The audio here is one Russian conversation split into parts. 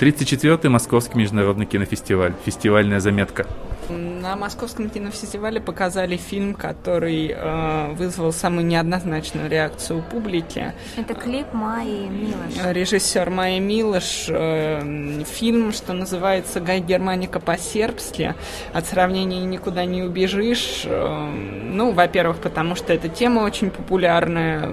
34-й Московский международный кинофестиваль. Фестивальная заметка. На Московском кинофестивале показали фильм, который э, вызвал самую неоднозначную реакцию публики. Это клип Майи Милош. Режиссер Майя Милош. Э, фильм, что называется «Гай Германика по-сербски». От сравнения никуда не убежишь. Э, ну, во-первых, потому что эта тема очень популярная.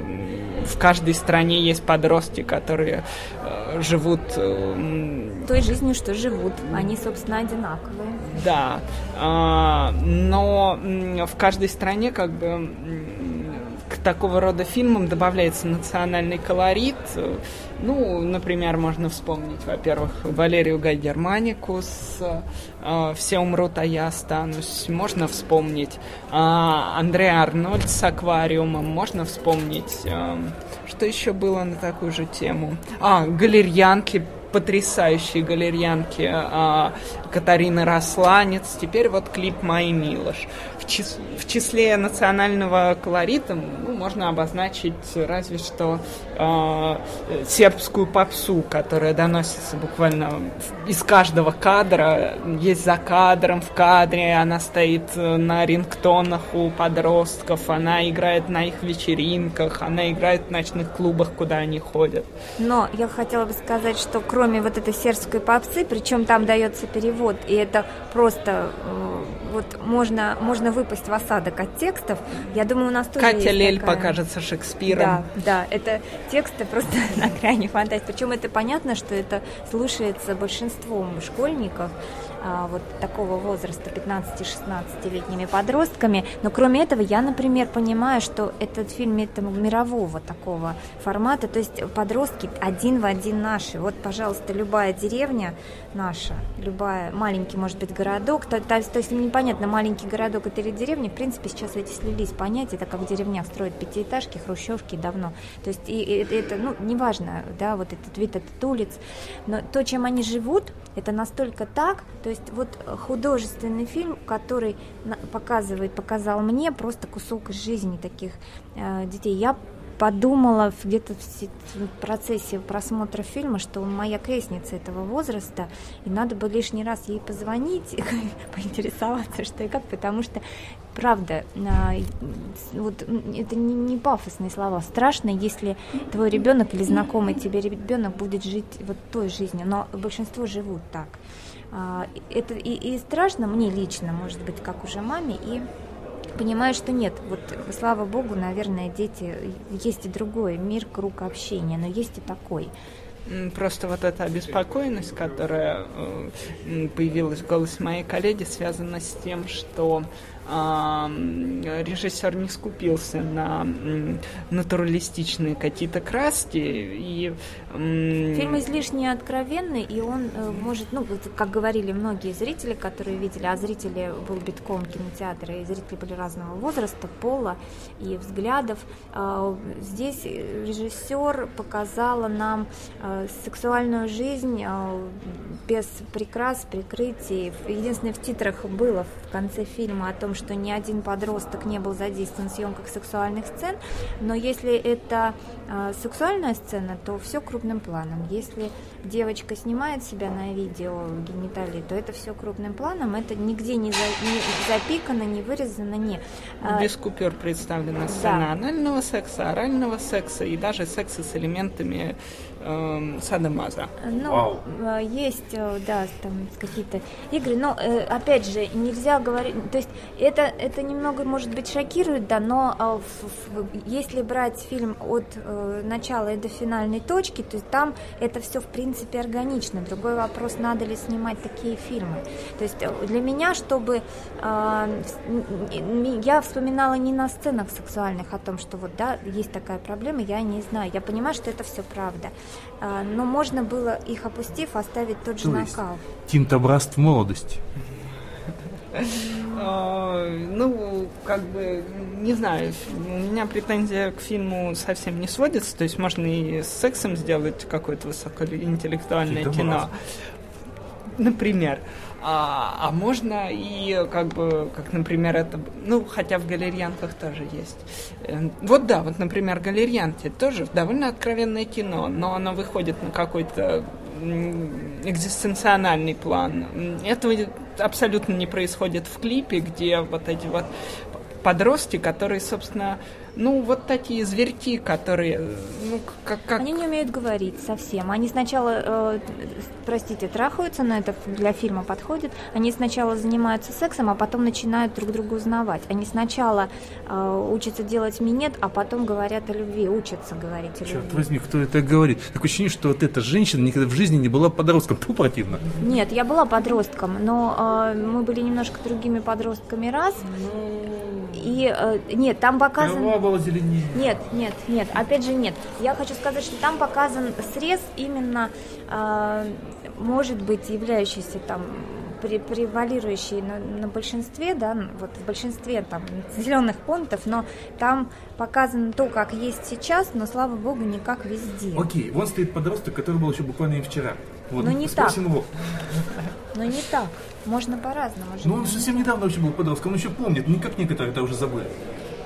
В каждой стране есть подростки, которые э, живут... Э, той жизнью, что живут. Они, собственно, одинаковые. Да, а, но в каждой стране как бы такого рода фильмам добавляется национальный колорит. Ну, например, можно вспомнить, во-первых, Валерию Гай Германику с э, «Все умрут, а я останусь». Можно вспомнить э, Андреа Арнольд с «Аквариумом». Можно вспомнить, э, что еще было на такую же тему. А, «Галерьянки» потрясающие галерьянки а, Катарины Росланец. Теперь вот клип «Май Милош». В, чис в числе национального колорита ну, можно обозначить разве что а, сербскую попсу, которая доносится буквально из каждого кадра. Есть за кадром, в кадре, она стоит на рингтонах у подростков, она играет на их вечеринках, она играет в ночных клубах, куда они ходят. Но я хотела бы сказать, что кроме кроме вот этой сербской попсы, причем там дается перевод, и это просто э, вот можно, можно выпасть в осадок от текстов. Я думаю, у нас тоже Катя есть Лель такая... покажется Шекспиром. Да, да, это тексты просто на грани фантастики. Причем это понятно, что это слушается большинством школьников. А, вот такого возраста, 15-16-летними подростками. Но кроме этого, я, например, понимаю, что этот фильм это мирового такого формата, то есть подростки один в один наши. Вот, пожалуйста, любая деревня наша, любая маленький, может быть, городок, то, то, то есть непонятно, маленький городок это или деревня, в принципе, сейчас эти слились понятия, это как в деревнях строят пятиэтажки, хрущевки давно. То есть и, и это, ну, неважно, да, вот этот вид, этот улиц, но то, чем они живут, это настолько так, то есть вот художественный фильм, который показывает, показал мне просто кусок жизни таких э, детей. Я подумала где-то в процессе просмотра фильма, что моя крестница этого возраста, и надо бы лишний раз ей позвонить, поинтересоваться, что и как, потому что, правда, вот это не пафосные слова, страшно, если твой ребенок или знакомый тебе ребенок будет жить вот той жизнью, но большинство живут так. А, это и, и страшно мне лично, может быть, как уже маме, и понимаю, что нет, вот слава богу, наверное, дети, есть и другой мир, круг общения, но есть и такой. Просто вот эта обеспокоенность, которая э, появилась в голосе моей коллеги, связана с тем, что режиссер не скупился на натуралистичные какие-то краски и фильм излишне откровенный и он э, может ну как говорили многие зрители которые видели а зрители был битком кинотеатра и зрители были разного возраста пола и взглядов а, здесь режиссер показала нам э, сексуальную жизнь а, без прикрас прикрытий. Единственное в титрах было в конце фильма о том что ни один подросток не был задействован в съемках сексуальных сцен, но если это э, сексуальная сцена, то все крупным планом. Если девочка снимает себя на видео гениталии, то это все крупным планом, это нигде не, за, не запикано, не вырезано, не. А, Без купюр представлена сцена да. анального секса, орального секса и даже секса с элементами э, садомаза. Ну, Вау. Э, есть, э, да, там какие-то игры, но э, опять же нельзя говорить, то есть это это немного может быть шокирует, да, но если брать фильм от начала и до финальной точки, то есть там это все в принципе органично. Другой вопрос, надо ли снимать такие фильмы. То есть для меня, чтобы я вспоминала не на сценах сексуальных о том, что вот да есть такая проблема, я не знаю, я понимаю, что это все правда. А, но можно было их опустив оставить тот же То накал. Тинтобраст в молодости. А, ну, как бы, не знаю, у меня претензия к фильму совсем не сводится, то есть можно и с сексом сделать какое-то высокоинтеллектуальное кино. Например. А, а можно и как бы, как, например, это, ну, хотя в галерьянках тоже есть. Э, вот да, вот, например, галерьянки тоже довольно откровенное кино, но оно выходит на какой-то экзистенциональный план. Этого абсолютно не происходит в клипе, где вот эти вот подростки, которые, собственно, ну, вот такие зверьки, которые, ну, как... как... Они не умеют говорить совсем. Они сначала, э, простите, трахаются, но это для фильма подходит. Они сначала занимаются сексом, а потом начинают друг друга узнавать. Они сначала э, учатся делать минет, а потом говорят о любви, учатся говорить о любви. Черт возьми, кто это говорит? Такое ощущение, что вот эта женщина никогда в жизни не была подростком. Ту противно. Нет, я была подростком, но э, мы были немножко другими подростками раз. И э, нет, там показано было зеленее. Нет, нет, нет, опять же нет. Я хочу сказать, что там показан срез именно, э, может быть, являющийся там превалирующий на, на большинстве, да, вот в большинстве там населенных пунктов, но там показано то, как есть сейчас, но слава богу, не как везде. Окей, вон стоит подросток, который был еще буквально и вчера. Вот, но не так. Его. Но не так. Можно по-разному. Ну, он совсем недавно вообще был подростком, он еще помнит, не как некоторые это уже забыли.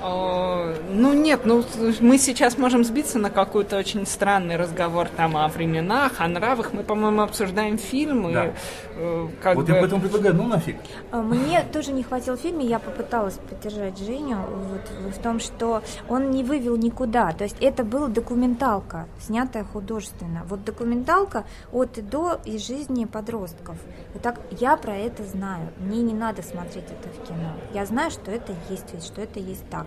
А, ну нет, ну мы сейчас можем сбиться на какой-то очень странный разговор там о временах, о нравах. Мы, по-моему, обсуждаем фильмы. Да. Э, как вот бы... я поэтому предлагаю, ну нафиг. А, мне тоже не хватило фильма, я попыталась поддержать Женю вот, в том, что он не вывел никуда. То есть это была документалка, снятая художественно. Вот документалка от и до из жизни подростков. Вот так я про это знаю. Мне не надо смотреть это в кино. Я знаю, что это есть, что это есть так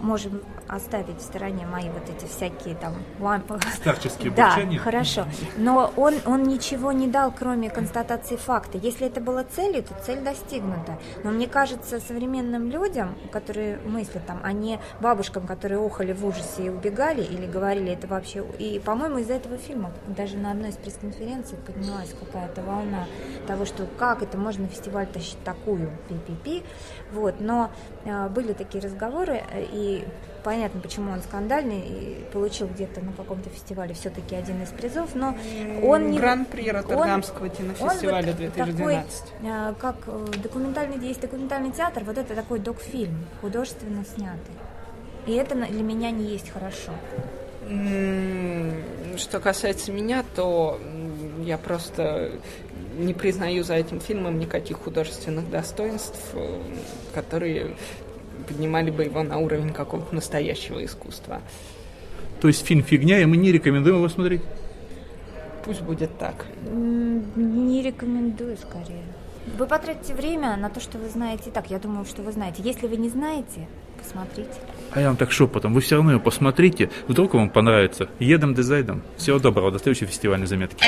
можем оставить в стороне мои вот эти всякие там лампы. Старческие Да, хорошо. Но он, он ничего не дал, кроме констатации факта. Если это было целью, то цель достигнута. Но мне кажется, современным людям, которые мыслят там, а не бабушкам, которые охали в ужасе и убегали, или говорили это вообще... И, по-моему, из-за этого фильма даже на одной из пресс-конференций поднялась какая-то волна того, что как это можно фестиваль тащить такую пи-пи-пи. Вот. Но э, были такие разговоры, и понятно, почему он скандальный и получил где-то на каком-то фестивале все-таки один из призов, но он не... Гран-при Роттердамского кинофестиваля он 2012. Такой, а, как э, документальный, есть документальный театр, вот это такой док-фильм, художественно снятый. И это для меня не есть хорошо. Что касается меня, то я просто не признаю за этим фильмом никаких художественных достоинств, э, которые поднимали бы его на уровень какого-то настоящего искусства. То есть фильм фигня, и мы не рекомендуем его смотреть? Пусть будет так. Не рекомендую скорее. Вы потратите время на то, что вы знаете так. Я думаю, что вы знаете. Если вы не знаете, посмотрите. А я вам так шепотом. Вы все равно его посмотрите. Вдруг вам понравится. Едем дизайном. Всего доброго. До следующей фестивальной заметки.